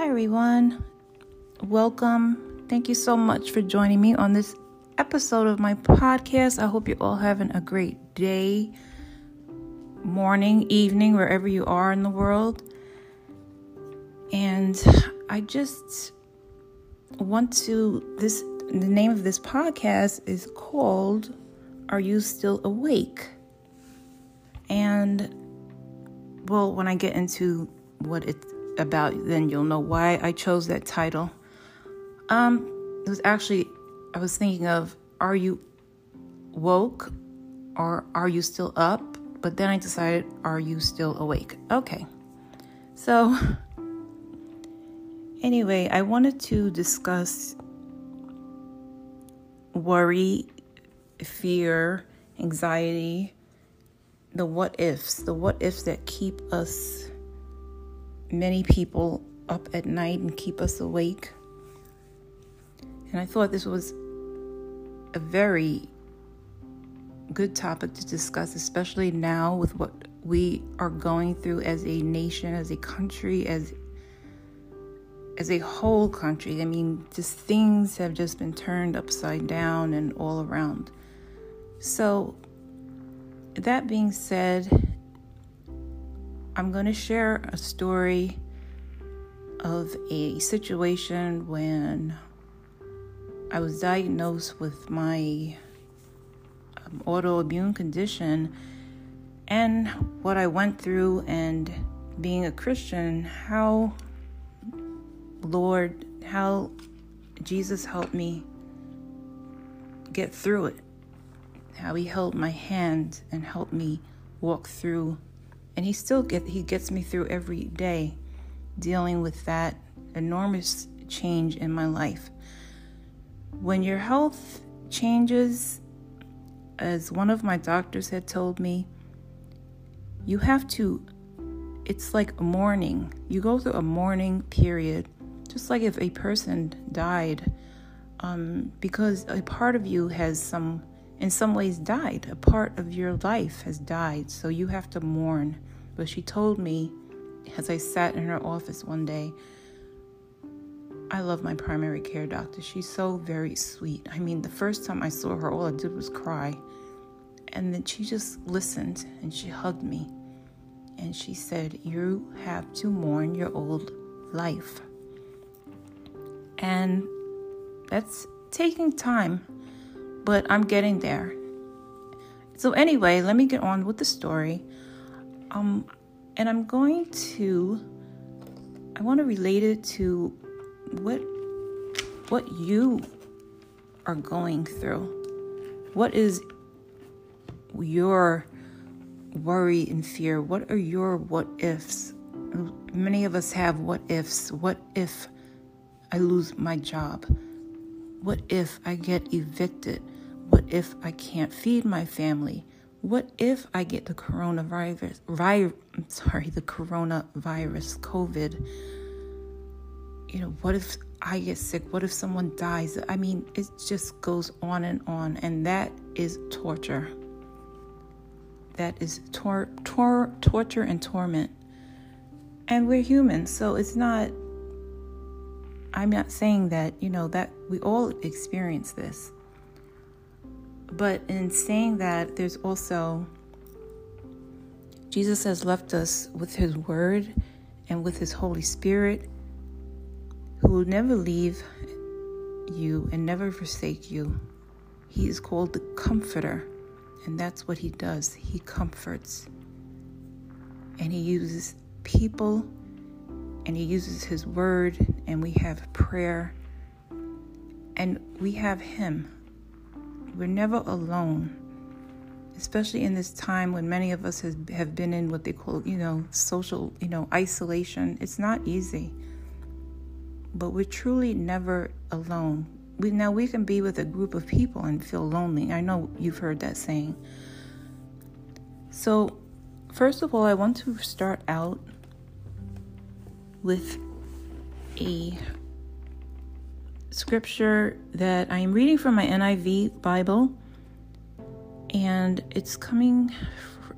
Hi, everyone. Welcome. Thank you so much for joining me on this episode of my podcast. I hope you're all having a great day, morning, evening, wherever you are in the world. And I just want to this the name of this podcast is called Are You Still Awake? And well, when I get into what it's about, then you'll know why I chose that title. Um, it was actually I was thinking of are you woke or are you still up? But then I decided are you still awake? Okay. So anyway, I wanted to discuss worry, fear, anxiety, the what ifs, the what ifs that keep us many people up at night and keep us awake. And I thought this was a very good topic to discuss, especially now with what we are going through as a nation, as a country, as as a whole country. I mean, just things have just been turned upside down and all around. So, that being said, I'm going to share a story of a situation when I was diagnosed with my um, autoimmune condition and what I went through, and being a Christian, how Lord, how Jesus helped me get through it, how He held my hand and helped me walk through and he still get he gets me through every day dealing with that enormous change in my life. When your health changes, as one of my doctors had told me, you have to, it's like a mourning. You go through a mourning period, just like if a person died, um, because a part of you has some in some ways died. A part of your life has died, so you have to mourn. But she told me as I sat in her office one day, I love my primary care doctor. She's so very sweet. I mean, the first time I saw her, all I did was cry. And then she just listened and she hugged me. And she said, You have to mourn your old life. And that's taking time but I'm getting there. So anyway, let me get on with the story. Um, and I'm going to, I want to relate it to what, what you are going through. What is your worry and fear? What are your what ifs? Many of us have what ifs. What if I lose my job? What if I get evicted? What if I can't feed my family? What if I get the coronavirus? Vi- sorry, the coronavirus, COVID. You know, what if I get sick? What if someone dies? I mean, it just goes on and on, and that is torture. That is tor- tor- torture and torment. And we're human, so it's not I'm not saying that, you know, that we all experience this. But in saying that, there's also, Jesus has left us with His Word and with His Holy Spirit, who will never leave you and never forsake you. He is called the Comforter, and that's what He does. He comforts. And He uses people and He uses His Word, and we have prayer, and we have Him. We're never alone, especially in this time when many of us has, have been in what they call, you know, social, you know, isolation. It's not easy, but we're truly never alone. We, now we can be with a group of people and feel lonely. I know you've heard that saying. So, first of all, I want to start out with a scripture that I am reading from my NIV Bible, and it's coming,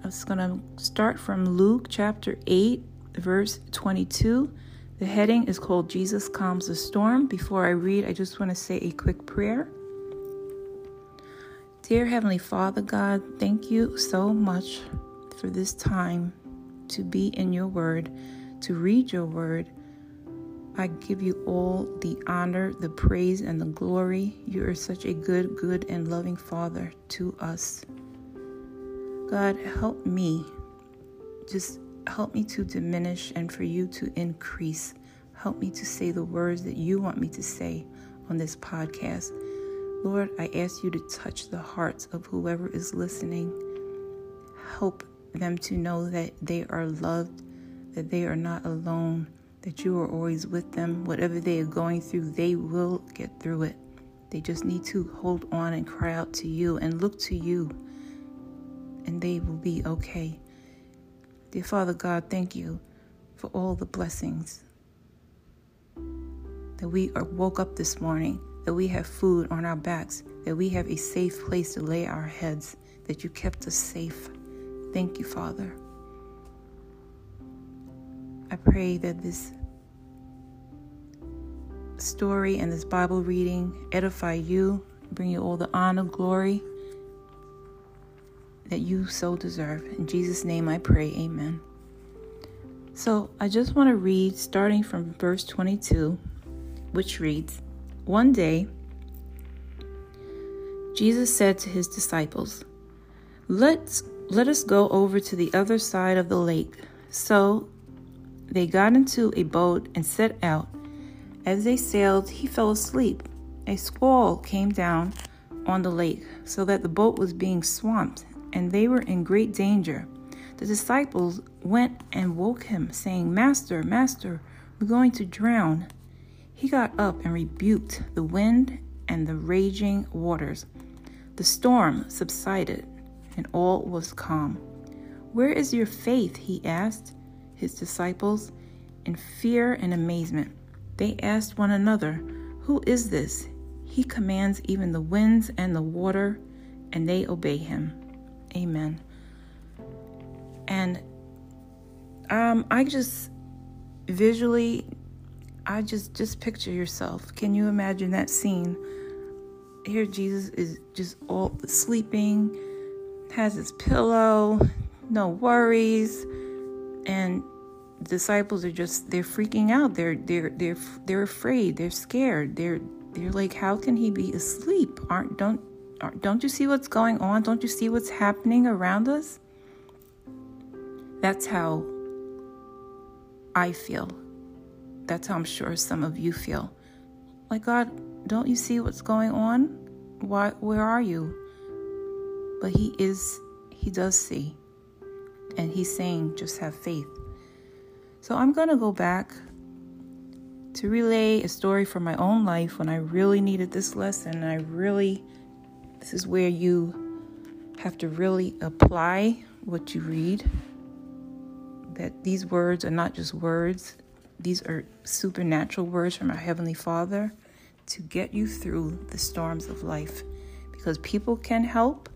it's going to start from Luke chapter 8, verse 22. The heading is called Jesus Calms the Storm. Before I read, I just want to say a quick prayer. Dear Heavenly Father God, thank you so much for this time to be in your word, to read your word. I give you all the honor, the praise, and the glory. You are such a good, good, and loving Father to us. God, help me. Just help me to diminish and for you to increase. Help me to say the words that you want me to say on this podcast. Lord, I ask you to touch the hearts of whoever is listening. Help them to know that they are loved, that they are not alone, that you are always with them. Whatever they are going through, they will get through it. They just need to hold on and cry out to you and look to you, and they will be okay. Dear Father God, thank you for all the blessings that we are woke up this morning, that we have food on our backs, that we have a safe place to lay our heads, that you kept us safe. Thank you, Father. I pray that this story and this Bible reading edify you, bring you all the honor, glory, that you so deserve. In Jesus' name I pray, amen. So I just want to read starting from verse 22, which reads One day, Jesus said to his disciples, Let's let us go over to the other side of the lake. So they got into a boat and set out. As they sailed, he fell asleep. A squall came down on the lake, so that the boat was being swamped and they were in great danger. The disciples went and woke him, saying, Master, Master, we're going to drown. He got up and rebuked the wind and the raging waters. The storm subsided, and all was calm. Where is your faith? he asked his disciples in fear and amazement. They asked one another, Who is this? He commands even the winds and the water, and they obey him. Amen. And um, I just visually, I just just picture yourself. Can you imagine that scene? Here, Jesus is just all sleeping, has his pillow, no worries, and disciples are just they're freaking out. They're they're they're they're afraid. They're scared. They're they're like, how can he be asleep? Aren't don't don't you see what's going on? Don't you see what's happening around us? That's how I feel. That's how I'm sure some of you feel. Like, God, don't you see what's going on? Why, where are you? But He is, He does see. And He's saying, just have faith. So I'm going to go back to relay a story from my own life when I really needed this lesson. I really this is where you have to really apply what you read. That these words are not just words, these are supernatural words from our Heavenly Father to get you through the storms of life. Because people can help,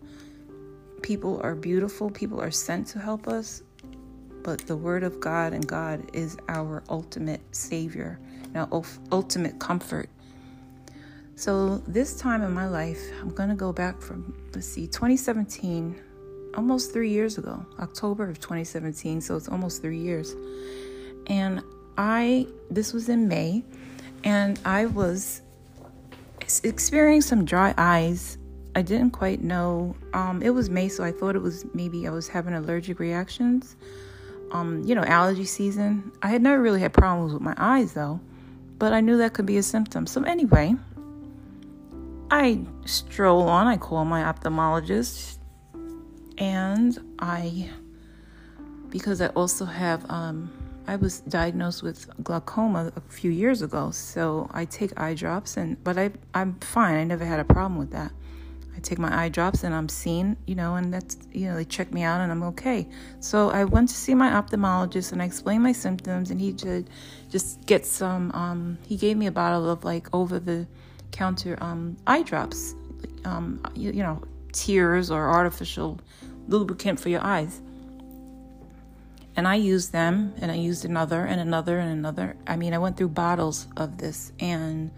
people are beautiful, people are sent to help us, but the Word of God and God is our ultimate Savior, our ultimate comfort. So, this time in my life, I'm going to go back from, let's see, 2017, almost three years ago, October of 2017. So, it's almost three years. And I, this was in May, and I was experiencing some dry eyes. I didn't quite know. Um, it was May, so I thought it was maybe I was having allergic reactions. Um, you know, allergy season. I had never really had problems with my eyes though, but I knew that could be a symptom. So, anyway, I stroll on, I call my ophthalmologist, and I, because I also have, um, I was diagnosed with glaucoma a few years ago, so I take eye drops, and but I I'm fine. I never had a problem with that. I take my eye drops and I'm seen, you know, and that's you know they check me out and I'm okay. So I went to see my ophthalmologist and I explained my symptoms, and he did just get some. Um, he gave me a bottle of like over the counter um, eye drops, um, you, you know, tears or artificial lubricant for your eyes. and I used them, and I used another, and another, and another. I mean, I went through bottles of this, and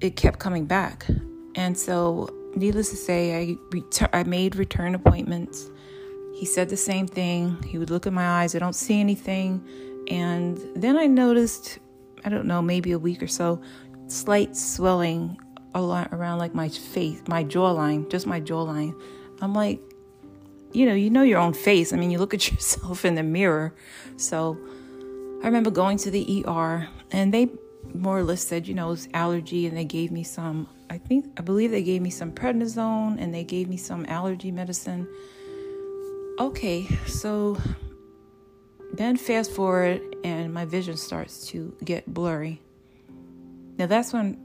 it kept coming back. And so, needless to say, I retur- I made return appointments. He said the same thing. He would look at my eyes. I don't see anything. And then I noticed, I don't know, maybe a week or so, slight swelling around like my face, my jawline, just my jawline. I'm like, you know, you know your own face. I mean, you look at yourself in the mirror. So I remember going to the ER and they more or less said, you know, it's allergy and they gave me some, I think, I believe they gave me some prednisone and they gave me some allergy medicine. Okay, so then fast forward and my vision starts to get blurry. Now that's when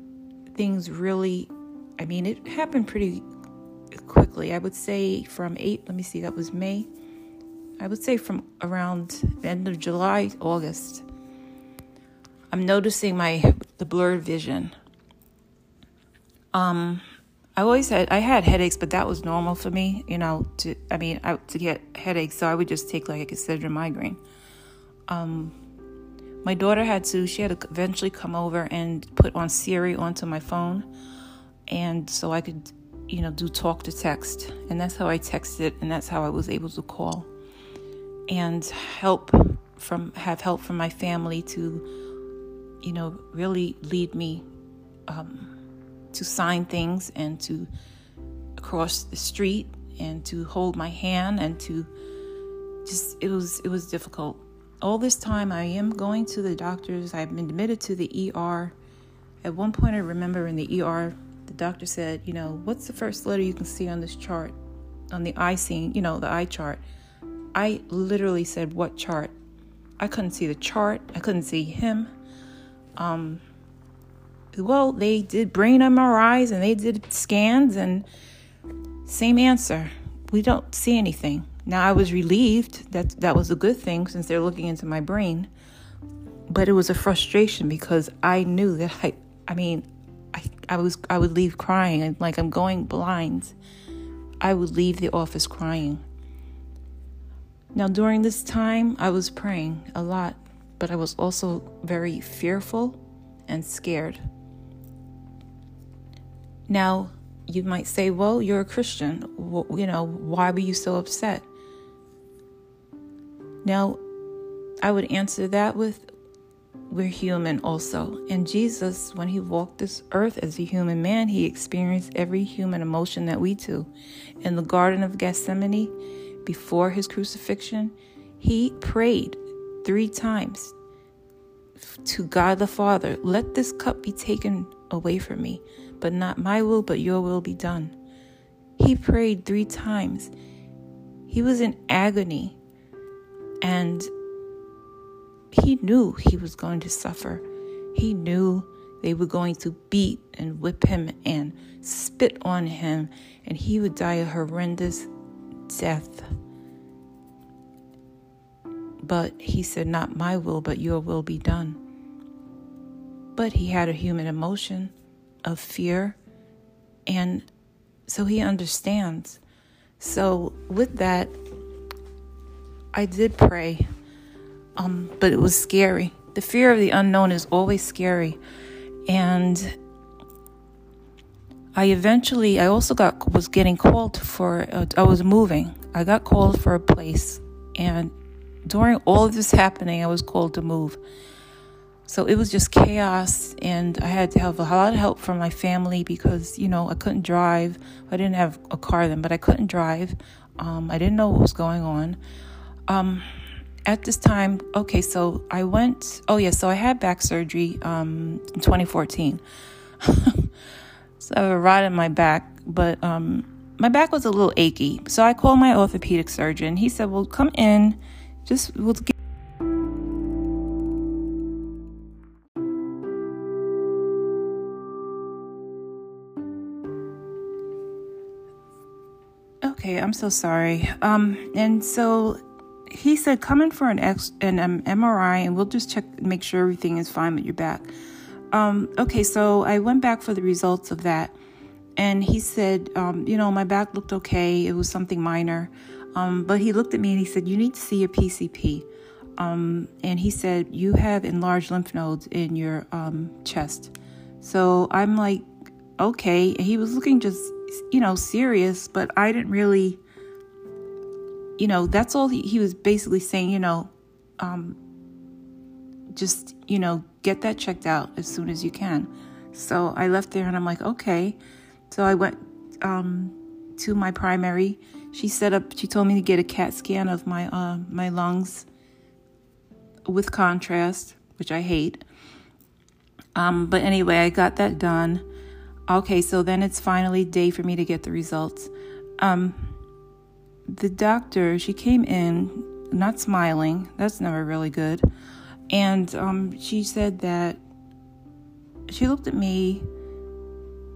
things really, I mean, it happened pretty quickly. I would say from eight, let me see, that was May. I would say from around the end of July, August. I'm noticing my the blurred vision. Um, I always had I had headaches, but that was normal for me. You know, to I mean, I, to get headaches, so I would just take like a Excedrin migraine. Um, my daughter had to. She had to eventually come over and put on Siri onto my phone, and so I could you know, do talk to text. And that's how I texted and that's how I was able to call. And help from have help from my family to, you know, really lead me um, to sign things and to cross the street and to hold my hand and to just it was it was difficult. All this time I am going to the doctors. I've been admitted to the ER. At one point I remember in the ER the doctor said, you know, what's the first letter you can see on this chart, on the eye scene, you know, the eye chart. I literally said, what chart? I couldn't see the chart. I couldn't see him. Um, well, they did brain MRIs and they did scans and same answer. We don't see anything. Now I was relieved that that was a good thing since they're looking into my brain. But it was a frustration because I knew that I I mean, I, I was I would leave crying and like I'm going blind. I would leave the office crying. Now during this time I was praying a lot, but I was also very fearful and scared. Now you might say, "Well, you're a Christian. Well, you know, why were you so upset?" Now, I would answer that with we're human also. And Jesus, when he walked this earth as a human man, he experienced every human emotion that we do. In the Garden of Gethsemane, before his crucifixion, he prayed three times to God the Father, let this cup be taken away from me, but not my will, but your will be done. He prayed three times. He was in agony. And he knew he was going to suffer. He knew they were going to beat and whip him and spit on him, and he would die a horrendous death. But he said, Not my will, but your will be done. But he had a human emotion of fear, and so he understands. So, with that, I did pray um, but it was scary. The fear of the unknown is always scary. And I eventually, I also got, was getting called for, uh, I was moving. I got called for a place. And during all of this happening, I was called to move. So it was just chaos, and I had to have a lot of help from my family because, you know, I couldn't drive. I didn't have a car then, but I couldn't drive. Um, I didn't know what was going on. Um, at this time, okay, so I went, oh yeah, so I had back surgery um, in 2014. so I have a rod in my back, but um, my back was a little achy. So I called my orthopedic surgeon. He said, well, come in, just we'll get. Okay, I'm so sorry. Um, and so he said, come in for an, X, an um, MRI and we'll just check, make sure everything is fine with your back. Um, okay, so I went back for the results of that. And he said, um, you know, my back looked okay. It was something minor. Um, but he looked at me and he said, You need to see a PCP. Um, and he said, You have enlarged lymph nodes in your um, chest. So I'm like, Okay. And he was looking just, you know, serious, but I didn't really, you know, that's all he, he was basically saying, you know, um, just, you know, get that checked out as soon as you can. So I left there and I'm like, okay. So I went um, to my primary. She set up. She told me to get a CAT scan of my uh, my lungs with contrast, which I hate. Um, but anyway, I got that done. Okay, so then it's finally day for me to get the results. Um, the doctor, she came in not smiling. That's never really good. And um, she said that she looked at me.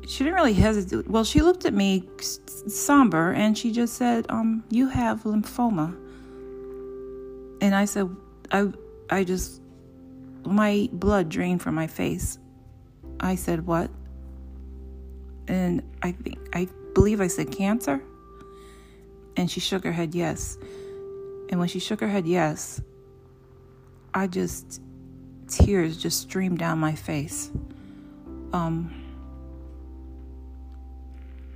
She didn't really hesitate. Well, she looked at me somber and she just said, um, "You have lymphoma." And I said, "I, I just, my blood drained from my face." I said, "What?" And I think I believe I said cancer. And she shook her head, yes. And when she shook her head, yes, I just, tears just streamed down my face. Um,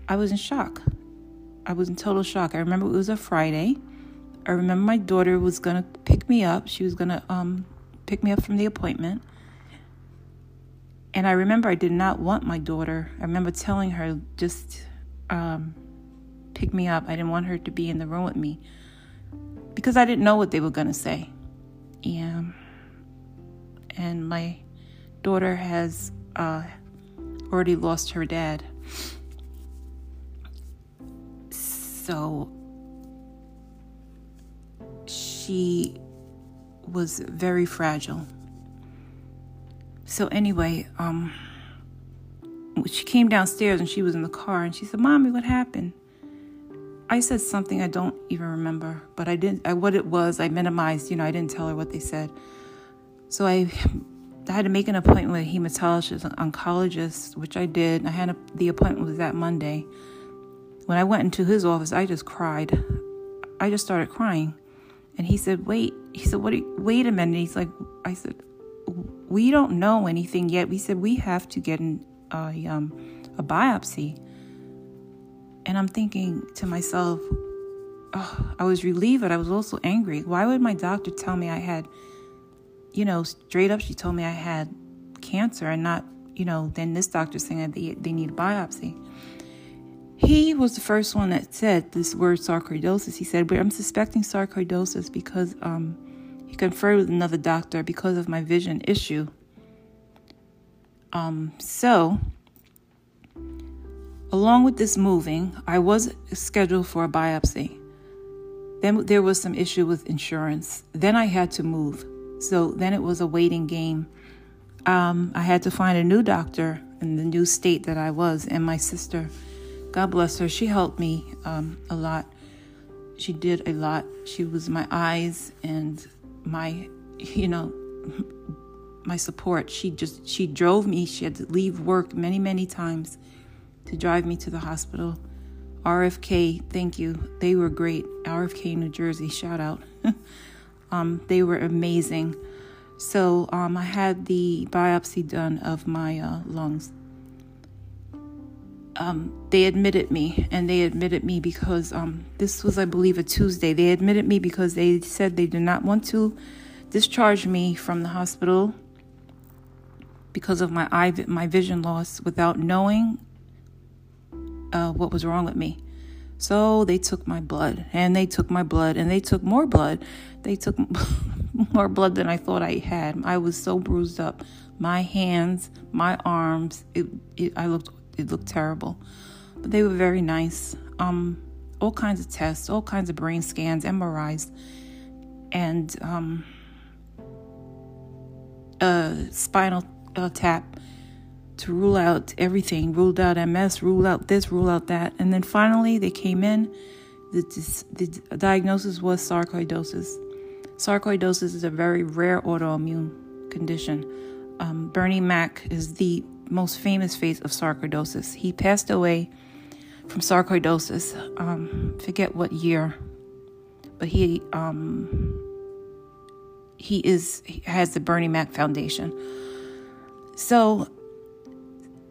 I was in shock. I was in total shock. I remember it was a Friday. I remember my daughter was going to pick me up. She was going to um, pick me up from the appointment. And I remember I did not want my daughter. I remember telling her just um, pick me up. I didn't want her to be in the room with me because I didn't know what they were going to say. Yeah. And my daughter has uh, already lost her dad. So she was very fragile. So anyway, um she came downstairs and she was in the car and she said, "Mommy, what happened?" I said something I don't even remember, but I didn't. I, what it was, I minimized. You know, I didn't tell her what they said. So I, I had to make an appointment with a hematologist, oncologist, which I did. I had a, the appointment was that Monday. When I went into his office, I just cried. I just started crying, and he said, "Wait." He said, "What? You, wait a minute." He's like, "I said, we don't know anything yet." We said we have to get an, um, a biopsy. And I'm thinking to myself, oh, I was relieved, but I was also angry. Why would my doctor tell me I had, you know, straight up, she told me I had cancer and not, you know, then this doctor saying that they, they need a biopsy. He was the first one that said this word sarcoidosis. He said, I'm suspecting sarcoidosis because um, he conferred with another doctor because of my vision issue. Um, so Along with this moving, I was scheduled for a biopsy. Then there was some issue with insurance. Then I had to move. So then it was a waiting game. Um, I had to find a new doctor in the new state that I was. And my sister, God bless her, she helped me um, a lot. She did a lot. She was my eyes and my, you know, my support. She just, she drove me. She had to leave work many, many times to drive me to the hospital. RFK, thank you. They were great. RFK, New Jersey, shout out. um, they were amazing. So um, I had the biopsy done of my uh, lungs. Um, they admitted me, and they admitted me because um, this was, I believe, a Tuesday. They admitted me because they said they did not want to discharge me from the hospital because of my eye, my vision loss, without knowing uh, what was wrong with me. So they took my blood and they took my blood and they took more blood. They took more blood than I thought I had. I was so bruised up. My hands, my arms, it, it I looked it looked terrible. But they were very nice. Um all kinds of tests, all kinds of brain scans, MRIs, and um, a spinal uh, tap to rule out everything, ruled out MS, rule out this, rule out that. And then finally they came in. The, the diagnosis was sarcoidosis. Sarcoidosis is a very rare autoimmune condition. Um, Bernie Mac is the most famous face of sarcoidosis. He passed away from sarcoidosis. Um, forget what year. but he um, he is he has the Bernie Mac Foundation. So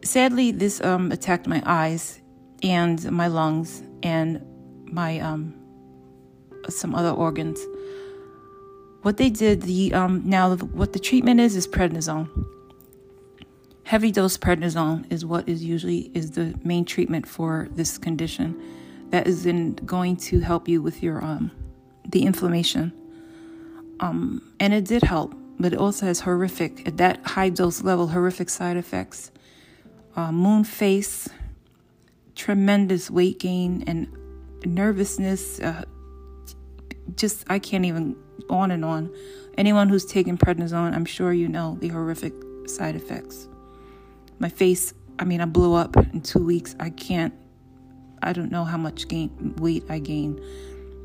sadly, this um, attacked my eyes and my lungs and my um, some other organs. What they did, the um, now what the treatment is is prednisone. Heavy dose prednisone is what is usually is the main treatment for this condition. That is in going to help you with your um, the inflammation. Um, and it did help, but it also has horrific at that high dose level horrific side effects. Uh, moon face, tremendous weight gain and nervousness. Uh, just I can't even on and on. Anyone who's taken prednisone, I'm sure you know the horrific side effects. My face, I mean, I blew up in two weeks. I can't, I don't know how much gain, weight I gained.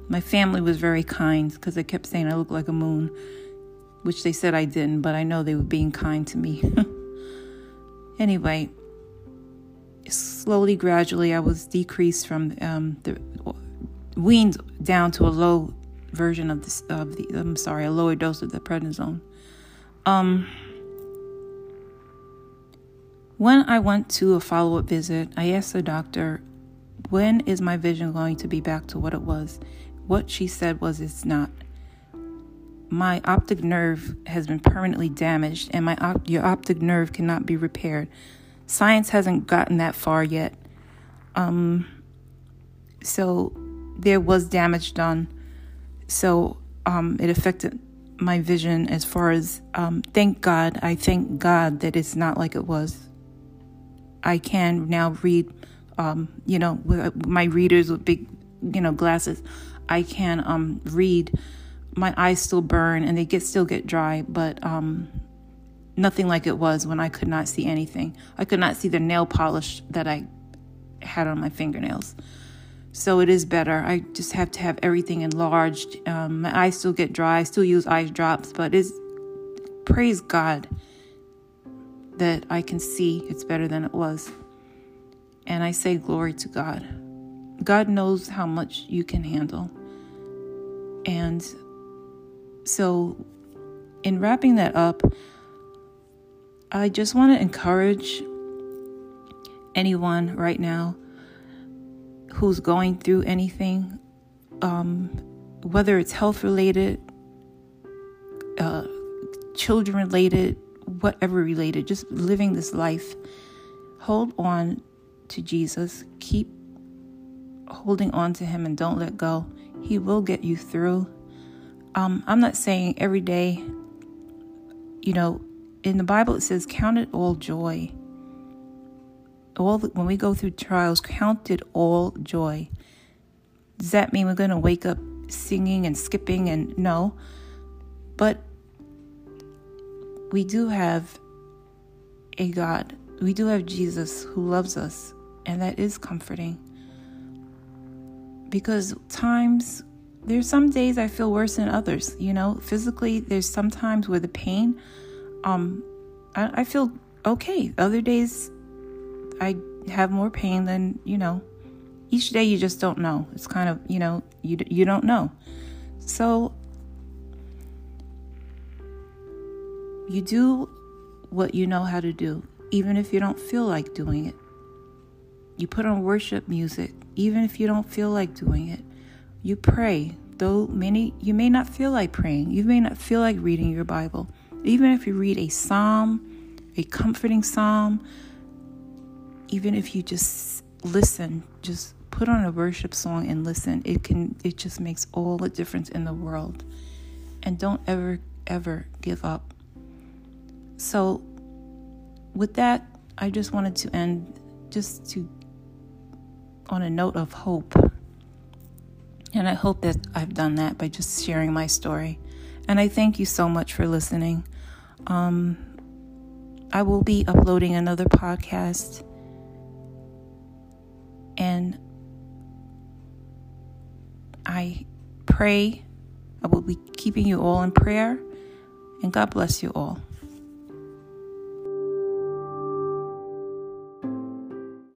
My family was very kind because they kept saying I look like a moon, which they said I didn't, but I know they were being kind to me. anyway, slowly, gradually, I was decreased from um, the weaned down to a low version of of the I'm sorry, a lower dose of the prednisone. Um when I went to a follow-up visit, I asked the doctor, "When is my vision going to be back to what it was?" What she said was it's not. My optic nerve has been permanently damaged and my op- your optic nerve cannot be repaired. Science hasn't gotten that far yet. Um so there was damage done so um, it affected my vision as far as um, thank God. I thank God that it's not like it was. I can now read, um, you know, with my readers with big, you know, glasses. I can um, read. My eyes still burn and they get still get dry, but um, nothing like it was when I could not see anything. I could not see the nail polish that I had on my fingernails. So it is better. I just have to have everything enlarged. Um, my eyes still get dry. I still use eye drops, but it's praise God that I can see it's better than it was. And I say glory to God. God knows how much you can handle. And so, in wrapping that up, I just want to encourage anyone right now who's going through anything, um, whether it's health related, uh, children related, whatever related, just living this life, hold on to Jesus. Keep holding on to Him and don't let go. He will get you through. Um, I'm not saying every day, you know, in the Bible it says, Count it all joy all the, when we go through trials, count it all joy. Does that mean we're going to wake up singing and skipping and no? But we do have a God. We do have Jesus who loves us, and that is comforting. Because times there's some days I feel worse than others, you know, physically there's some times where the pain um I, I feel okay. Other days I have more pain than, you know, each day you just don't know. It's kind of, you know, you you don't know. So you do what you know how to do, even if you don't feel like doing it. You put on worship music, even if you don't feel like doing it. You pray, though many you may not feel like praying. You may not feel like reading your Bible. Even if you read a psalm, a comforting psalm, even if you just listen, just put on a worship song and listen, it can it just makes all the difference in the world. And don't ever ever give up. So with that, I just wanted to end just to on a note of hope. And I hope that I've done that by just sharing my story. And I thank you so much for listening. Um, I will be uploading another podcast and I pray I will be keeping you all in prayer. And God bless you all.